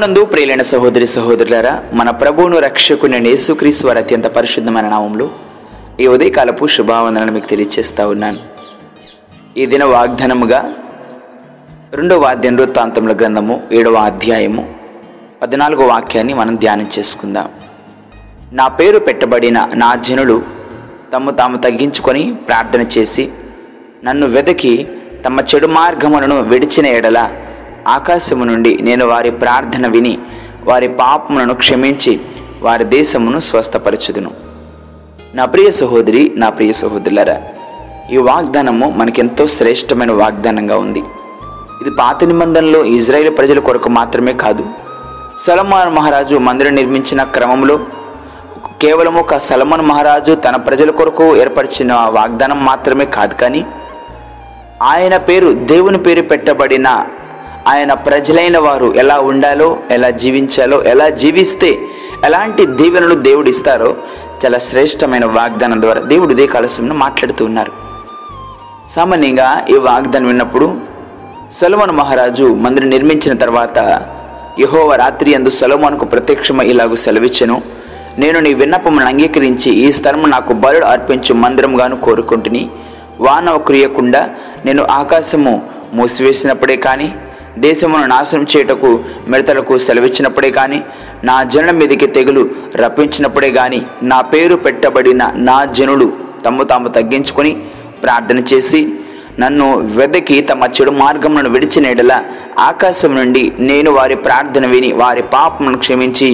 ప్రభునందు ప్రియులైన సహోదరి సహోదరులారా మన ప్రభువును రక్షకుని యేసుక్రీస్తు వారి అత్యంత పరిశుద్ధమైన నామంలో ఈ ఉదయకాలపు శుభావందనలు మీకు తెలియజేస్తా ఉన్నాను. ఈ దిన వాగ్దానముగా రెండవ అధ్యాయం వృత్తాంతముల గ్రంథము ఏడవ అధ్యాయము పద్నాలుగో వాక్యాన్ని మనం ధ్యానం చేసుకుందాం. నా పేరు పెట్టబడిన నా జనులు తమ్ము తాము తగ్గించుకొని ప్రార్థన చేసి నన్ను వెదకి తమ చెడు మార్గములను విడిచిన ఎడల ఆకాశము నుండి నేను వారి ప్రార్థన విని వారి పాపములను క్షమించి వారి దేశమును స్వస్థపరచుదును. నా ప్రియ సహోదరి నా ప్రియ సహోదరులరా ఈ వాగ్దానము మనకెంతో శ్రేష్టమైన వాగ్దానంగా ఉంది. ఇది పాత నిబంధనలో ఇజ్రాయేల్ ప్రజల కొరకు మాత్రమే కాదు సలమాన్ మహారాజు మందిరం నిర్మించిన క్రమంలో కేవలం ఒక సలమాన్ మహారాజు తన ప్రజల కొరకు ఏర్పరిచిన వాగ్దానం మాత్రమే కాదు కానీ ఆయన పేరు దేవుని పేరు పెట్టబడిన ఆయన ప్రజలైన వారు ఎలా ఉండాలో ఎలా జీవించాలో ఎలా జీవిస్తే ఎలాంటి దీవెనలు దేవుడు ఇస్తారో చాలా శ్రేష్టమైన వాగ్దానం ద్వారా దేవుడు ఇదే కలసంను మాట్లాడుతూ ఉన్నారు. సామాన్యంగా ఈ వాగ్దానం విన్నప్పుడు సొలమన్ మహారాజు మందిరం నిర్మించిన తర్వాత యహోవ రాత్రి అందు సొలమోనుకు ప్రత్యక్షమై ఇలాగూ సెలవిచ్చెను నేను నీ విన్నపమును అంగీకరించి ఈ స్థలము నాకు బలుడు అర్పించు మందిరంగాను కోరుకుంటుని వాన కురియకుండా నేను ఆకాశము మూసివేసినప్పుడే కానీ దేశమును నాశనం చేయుటకు మిడతలకు సెలవిచ్చినప్పుడే కానీ నా జనుల మీదకి తెగులు రప్పించినప్పుడే కానీ నా పేరు పెట్టబడిన నా జనులు తమ్ము తాము తగ్గించుకొని ప్రార్థన చేసి నన్ను వెదకి తమ చెడు మార్గములను విడిచిన ఎడల ఆకాశం నుండి నేను వారి ప్రార్థన విని వారి పాపమును క్షమించి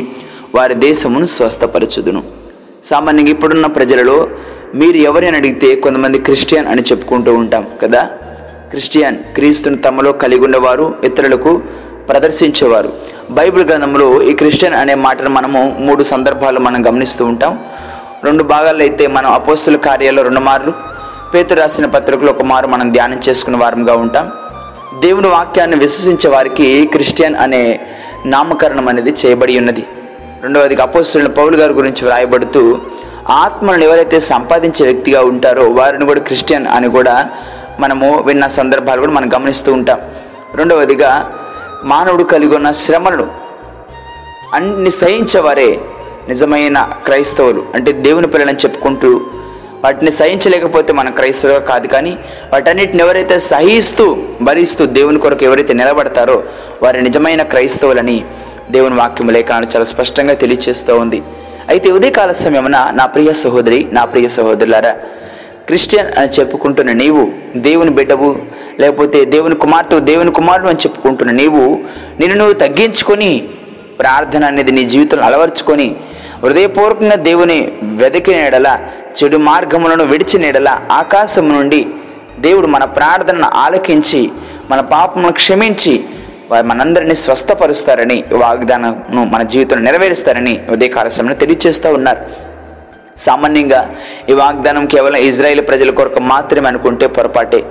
వారి దేశమును స్వస్థపరచుదును. సామాన్యంగా ఇప్పుడున్న ప్రజలలో మీరు ఎవరైనా అడిగితే కొంతమంది క్రిస్టియన్ అని చెప్పుకుంటూ ఉంటాం కదా? క్రిస్టియన్ క్రీస్తును తమలో కలిగి ఉన్నవారు ఇతరులకు ప్రదర్శించేవారు. బైబిల్ గ్రంథంలో ఈ క్రిస్టియన్ అనే మాటను మనము మూడు సందర్భాలు మనం గమనిస్తూ ఉంటాం. రెండు భాగాల్లో అయితే మనం అపోస్తుల కార్యాల్లో రెండు మార్లు పేతురు రాసిన పత్రికలు ఒక మారు మనం ధ్యానం చేసుకున్న వారంగా ఉంటాం. దేవుని వాక్యాన్ని విశ్వసించే వారికి క్రిస్టియన్ అనే నామకరణం అనేది చేయబడి ఉన్నది. రెండవది అపోస్తులను పౌలు గారి గురించి వ్రాయబడుతూ ఆత్మలను ఎవరైతే సంపాదించే వ్యక్తిగా ఉంటారో వారిని కూడా క్రిస్టియన్ అని కూడా మనము విన్న సందర్భాలు కూడా మనం గమనిస్తూ ఉంటాం. రెండవదిగా మానవుడు కలిగి ఉన్న శ్రమలను అన్ని సహించేవారే నిజమైన క్రైస్తవులు. అంటే దేవుని పిల్లలని చెప్పుకుంటూ వాటిని సహించలేకపోతే మన క్రైస్తవులుగా కాదు కానీ వాటన్నిటిని ఎవరైతే సహిస్తూ భరిస్తూ దేవుని కొరకు ఎవరైతే నిలబడతారో వారి నిజమైన క్రైస్తవులని దేవుని వాక్యం లేఖనాలు చాలా స్పష్టంగా తెలియచేస్తూ ఉంది. అయితే ఉదయకాల సమయమున నా ప్రియ సహోదరి నా ప్రియ సహోదరులారా క్రిస్టియన్ అని చెప్పుకుంటున్న నీవు దేవుని బిడ్డవు లేకపోతే దేవుని కుమార్తె దేవుని కుమారుడు అని చెప్పుకుంటున్న నీవు నిన్ను నువ్వు తగ్గించుకొని ప్రార్థన అనేది నీ జీవితంలో అలవర్చుకొని హృదయపూర్వకంగా దేవుని వెతికిన ఎడల చెడు మార్గములను విడిచిన ఎడల ఆకాశం నుండి దేవుడు మన ప్రార్థనను ఆలకించి మన పాపమును క్షమించి వారు మనందరినీ స్వస్థపరుస్తారని వాగ్దానం మన జీవితంలో నెరవేరుస్తారని ఉదయకాల సమయంలో తెలియజేస్తూ ఉన్నారు. సామాన్యంగా ఈ వాగ్దానం కేవలం ఇజ్రాయేల్ ప్రజల కొరకు మాత్రమే అనుకుంటే పొరపాటే.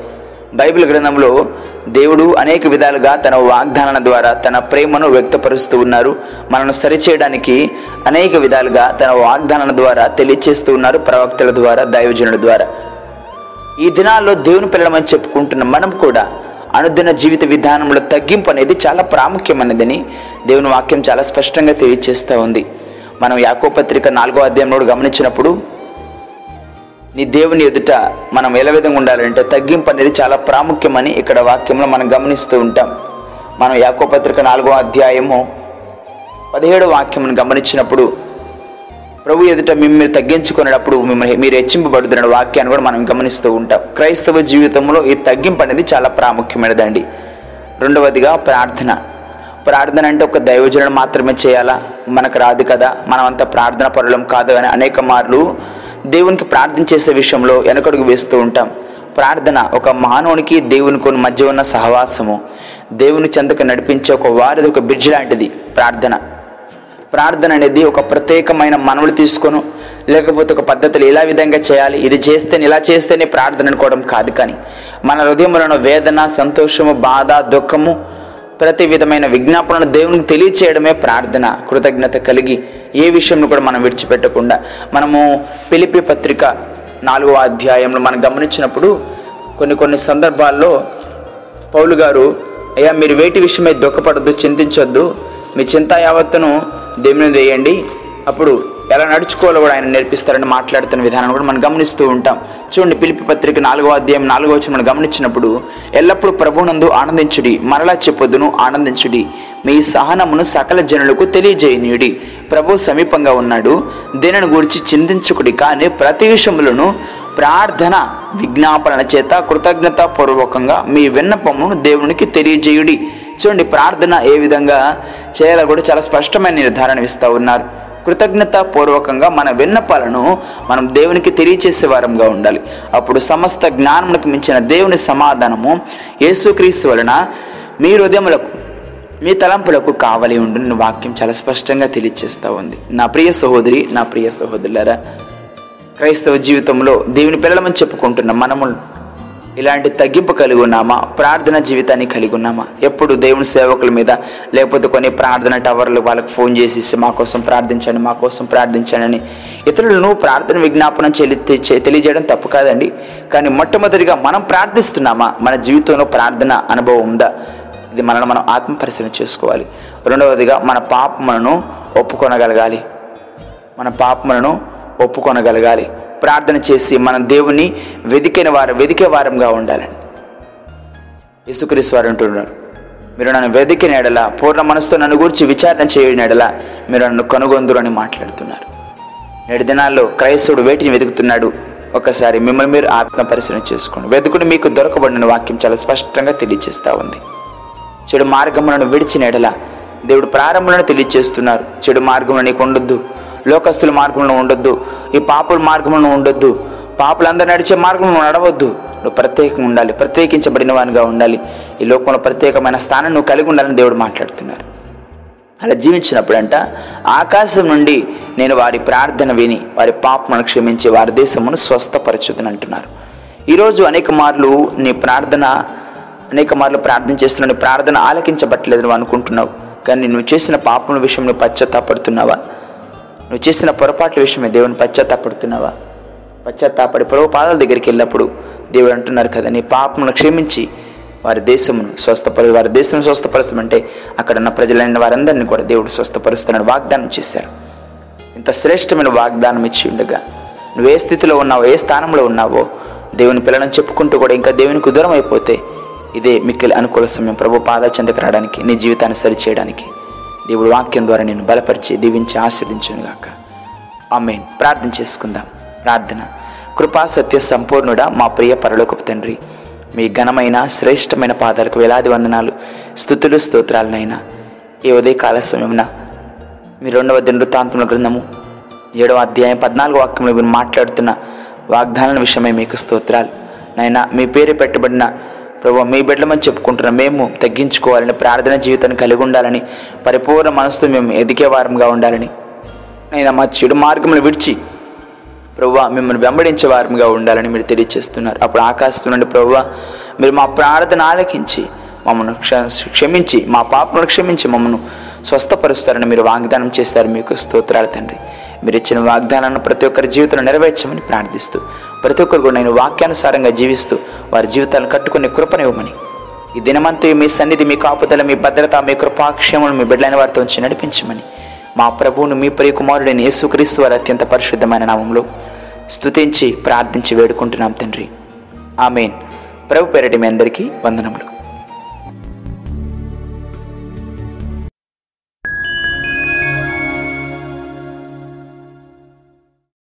బైబిల్ గ్రంథంలో దేవుడు అనేక విధాలుగా తన వాగ్దానాల ద్వారా తన ప్రేమను వ్యక్తపరుస్తూ ఉన్నారు. మనను సరిచేయడానికి అనేక విధాలుగా తన వాగ్దానాల ద్వారా తెలియచేస్తూ ఉన్నారు ప్రవక్తల ద్వారా దైవజనుల ద్వారా. ఈ దినాల్లో దేవుని పిల్లలమని చెప్పుకుంటున్న మనం కూడా అనుదిన జీవిత విధానంలో తగ్గింపు అనేది చాలా ప్రాముఖ్యమైనదని దేవుని వాక్యం చాలా స్పష్టంగా తెలియచేస్తూ ఉంది. మనం యాకో పత్రిక నాలుగో అధ్యాయంలో గమనించినప్పుడు నీ దేవుని ఎదుట మనం ఎలా విధంగా ఉండాలంటే తగ్గింపు అనేది చాలా ప్రాముఖ్యమని ఇక్కడ వాక్యంలో మనం గమనిస్తూ ఉంటాం. మనం యాకో పత్రిక నాలుగో అధ్యాయము పదిహేడు వాక్యమును గమనించినప్పుడు ప్రభు ఎదుట మిమ్మల్ని తగ్గించుకునేటప్పుడు మిమ్మల్ని మీరు హెచ్చింపబడుతున్న వాక్యాన్ని కూడా మనం గమనిస్తూ ఉంటాం. క్రైస్తవ జీవితంలో ఈ తగ్గింపు అనేది చాలా ప్రాముఖ్యమైనదండి. రెండవదిగా ప్రార్థన. ప్రార్థన అంటే ఒక దైవజనుడు మాత్రమే చేయాలా? మనకు రాదు కదా. మనమంత ప్రార్థన పరులం కాదు అని అనేక మార్లు దేవునికి ప్రార్థన చేసే విషయంలో వెనకడుగు వేస్తూ ఉంటాం. ప్రార్థన ఒక మానవునికి దేవునికి మధ్య ఉన్న సహవాసము. దేవుని చెంతకు నడిపించే ఒక వారిది ఒక బ్రిడ్జ్ లాంటిది ప్రార్థన. ప్రార్థన అనేది ఒక ప్రత్యేకమైన మనవులు తీసుకొను లేకపోతే ఒక పద్ధతులు ఇలా విధంగా చేయాలి ఇది చేస్తేనే ఇలా చేస్తేనే ప్రార్థన అనుకోవడం కాదు కానీ మన హృదయంలో వేదన సంతోషము బాధ దుఃఖము ప్రతి విధమైన విజ్ఞాపనను దేవునికి తెలియచేయడమే ప్రార్థన కృతజ్ఞత కలిగి ఏ విషయంలో కూడా మనం విడిచిపెట్టకుండా. మనము పిలిపి పత్రిక నాలుగో అధ్యాయంలో మనం గమనించినప్పుడు కొన్ని కొన్ని సందర్భాల్లో పౌలు గారు అయ్యా మీరు వేటి విషయమై దుఃఖపడద్దు చింతించొద్దు. మీ చింత యావత్తును దేవుని వేయండి. అప్పుడు ఎలా నడుచుకోవాలో కూడా ఆయన నేర్పిస్తారని మాట్లాడుతున్న విధానం కూడా మనం గమనిస్తూ ఉంటాం. చూడండి పిలిపి పత్రిక నాలుగో అధ్యాయం నాలుగో వచ్చి మనం గమనించినప్పుడు ఎల్లప్పుడూ ప్రభునందు ఆనందించుడి మరలా చెప్పొద్దును ఆనందించుడి. మీ సహనమును సకల జనులకు తెలియజేయనీయుడి. ప్రభు సమీపంగా ఉన్నాడు దీనిని గురించి చింతించుకుడి కానీ ప్రతి విషయములను ప్రార్థన విజ్ఞాపన చేత కృతజ్ఞతాపూర్వకంగా మీ విన్నపమును దేవునికి తెలియజేయుడి. చూడండి ప్రార్థన ఏ విధంగా చేయాలో కూడా చాలా స్పష్టమైన నిర్ధారణ ఇస్తూ ఉన్నారు. కృతజ్ఞతాపూర్వకంగా మన విన్నపాలను మనం దేవునికి తెలియచేసే వారంగా ఉండాలి. అప్పుడు సమస్త జ్ఞానములకు మించిన దేవుని సమాధానము యేసుక్రీస్తు వలన మీ హృదయములకు మీ తలంపులకు కావలి ఉండుని వాక్యం చాలా స్పష్టంగా తెలియచేస్తూ ఉంది. నా ప్రియ సహోదరి నా ప్రియ సహోదరులరా క్రైస్తవ జీవితంలో దేవుని పిల్లలమని చెప్పుకుంటున్న మనము ఇలాంటి తగ్గింపు కలిగి ఉన్నామా? ప్రార్థన జీవితాన్ని కలిగి ఉన్నామా? ఎప్పుడు దేవుని సేవకుల మీద లేకపోతే కొన్ని ప్రార్థన టవర్లు వాళ్ళకి ఫోన్ చేసి మా కోసం ప్రార్థించండి మా కోసం ప్రార్థించండి అని. ఇతరులను ప్రార్థన విజ్ఞాపనం చెల్లి తె- తెలియజేయడం తప్పు కాదండి. కానీ మొట్టమొదటిగా మనం ప్రార్థిస్తున్నామా? మన జీవితంలో ప్రార్థన అనుభవం ఉందా? ఇది మనల్ని మనం ఆత్మ పరిశీలన చేసుకోవాలి. రెండవదిగా మన పాపములను ఒప్పుకొనగలగాలి. మన పాపములను ఒప్పుకొనగలగాలి. ప్రార్థన చేసి మన దేవుని వెదికిన వారు వెదికే వారంగా ఉండాలండి. యేసుక్రీస్ వారు అంటున్నారు మీరు నన్ను వెదికిన ఎడల పూర్ణ మనసుతో నన్ను గురించి విచారణ చేయని ఎడల మీరు నన్ను కనుగొందురు అని మాట్లాడుతున్నారు. నేటి దినాల్లో క్రైస్తవుడు వేటిని వెతుకుతున్నాడు? ఒకసారి మిమ్మల్ని మీరు ఆత్మ పరిశీలన చేసుకోండి. వెతుకుడు మీకు దొరకబడిన వాక్యం చాలా స్పష్టంగా తెలియజేస్తూ ఉంది. చెడు మార్గములను విడిచిన ఎడల దేవుడు ప్రారంభంలో తెలియజేస్తున్నారు. చెడు మార్గంలో నీకు ఉండొద్దు. లోకస్తుల మార్గంలో ఉండొద్దు. ఈ పాపుల మార్గంలో ఉండొద్దు. పాపులందరూ నడిచే మార్గంలో నడవద్దు. నువ్వు ప్రత్యేకంగా ఉండాలి. ప్రత్యేకించబడిన వానిగా ఉండాలి. ఈ లోకంలో ప్రత్యేకమైన స్థానం నువ్వు కలిగి ఉండాలని దేవుడు మాట్లాడుతున్నారు. అలా జీవించినప్పుడంట ఆకాశం నుండి నేను వారి ప్రార్థన విని వారి పాపమును క్షమించి వారి దేశమును స్వస్థపరచుదని అంటున్నారు. ఈరోజు అనేక మార్లు నీ ప్రార్థన అనేక మార్లు ప్రార్థన చేస్తున్న నీ ప్రార్థన ఆలకించబట్టలేదు నువ్వు అనుకుంటున్నావు. కానీ నువ్వు చేసిన పాపముల విషయంలో పశ్చాత్తాపడుతున్నావా? నువ్వు చేసిన పొరపాట్ల విషయమే దేవుని పశ్చాత్తాపడుతున్నావా? పశ్చాత్తాపడి ప్రభు పాదాల దగ్గరికి వెళ్ళినప్పుడు దేవుడు అంటున్నారు కదా నీ పాపమును క్షమించి వారి దేశమును స్వస్థపరు వారి దేశం స్వస్థపరచమంటే అక్కడ ఉన్న ప్రజలైన వారందరినీ కూడా దేవుడు స్వస్థపరుస్తానని వాగ్దానం చేశారు. ఇంత శ్రేష్టమైన వాగ్దానం ఇచ్చి ఉండగా నువ్వు ఏ స్థితిలో ఉన్నావో ఏ స్థానంలో ఉన్నావో దేవుని పిల్లలను చెప్పుకుంటూ కూడా ఇంకా దేవునికి దూరం అయిపోతే ఇదే మిక్కిలి అనుకూల సమయం. ప్రభు పాదాల చెందకు రావడానికి నీ జీవితాన్ని సరిచేయడానికి. దేవుడు వాక్యం ద్వారా నేను బలపరిచి దీవించి ఆస్వాదించును గాక ప్రార్థన చేసుకుందాం. ప్రార్థన. కృపా సత్య సంపూర్ణుడా మా ప్రియ పరలోకపు తండ్రి మీ ఘనమైన శ్రేష్టమైన పాదాలకు వేలాది వందనాలు స్థుతులు స్తోత్రాలనైనా ఈ ఉదయకాల సమయమున మీ రెండవ దినృత్తాంతముల గ్రంథము ఏడవ అధ్యాయం పద్నాలుగు వాక్యంలో మీరు మాట్లాడుతున్న వాగ్దానాల విషయమై మీకు స్తోత్రాలు. నైనా మీ పేరు పెట్టబడిన ప్రభు మీ బిడ్డలమని చెప్పుకుంటున్న. మేము తగ్గించుకోవాలని ప్రార్థన జీవితాన్ని కలిగి ఉండాలని పరిపూర్ణ మనసుతో మేము ఎదిగే వారంగా ఉండాలని. అయినా మా చెడు మార్గములు విడిచి ప్రభు మిమ్మల్ని వెంబడించే వారంగా ఉండాలని మీరు తెలియజేస్తున్నారు. అప్పుడు ఆకాశం నుండి ప్రభువా మీరు మా ప్రార్థన ఆలకించి మమ్మల్ని క్ష- క్షమించి మా పాపను క్షమించి మమ్మల్ని స్వస్థపరుస్తారని మీరు వాగ్దానం చేస్తారు మీకు స్తోత్రాలు తండ్రి. మీరు ఇచ్చిన వాగ్దానాన్ని ప్రతి ఒక్కరి జీవితంలో నెరవేర్చమని ప్రార్థిస్తూ ప్రతి ఒక్కరు కూడా నేను వాక్యానుసారంగా జీవిస్తూ వారి జీవితాలను కట్టుకునే కృపనివ్వమని ఈ దినమంతా మీ సన్నిధి మీ కాపుదల మీ భద్రత మీ కృపాక్షేమలు మీ బిడ్డలైన వారితో ఉంచి నడిపించమని. మా ప్రభువును మీ ప్రియ కుమారుడైన యేసుక్రీస్తు వారి అత్యంత పరిశుద్ధమైన నామంలో స్తుతించి ప్రార్థించి వేడుకుంటున్నాం తండ్రి. ఆమెన్. ప్రభు పేరటి మీ అందరికీ వందనములు.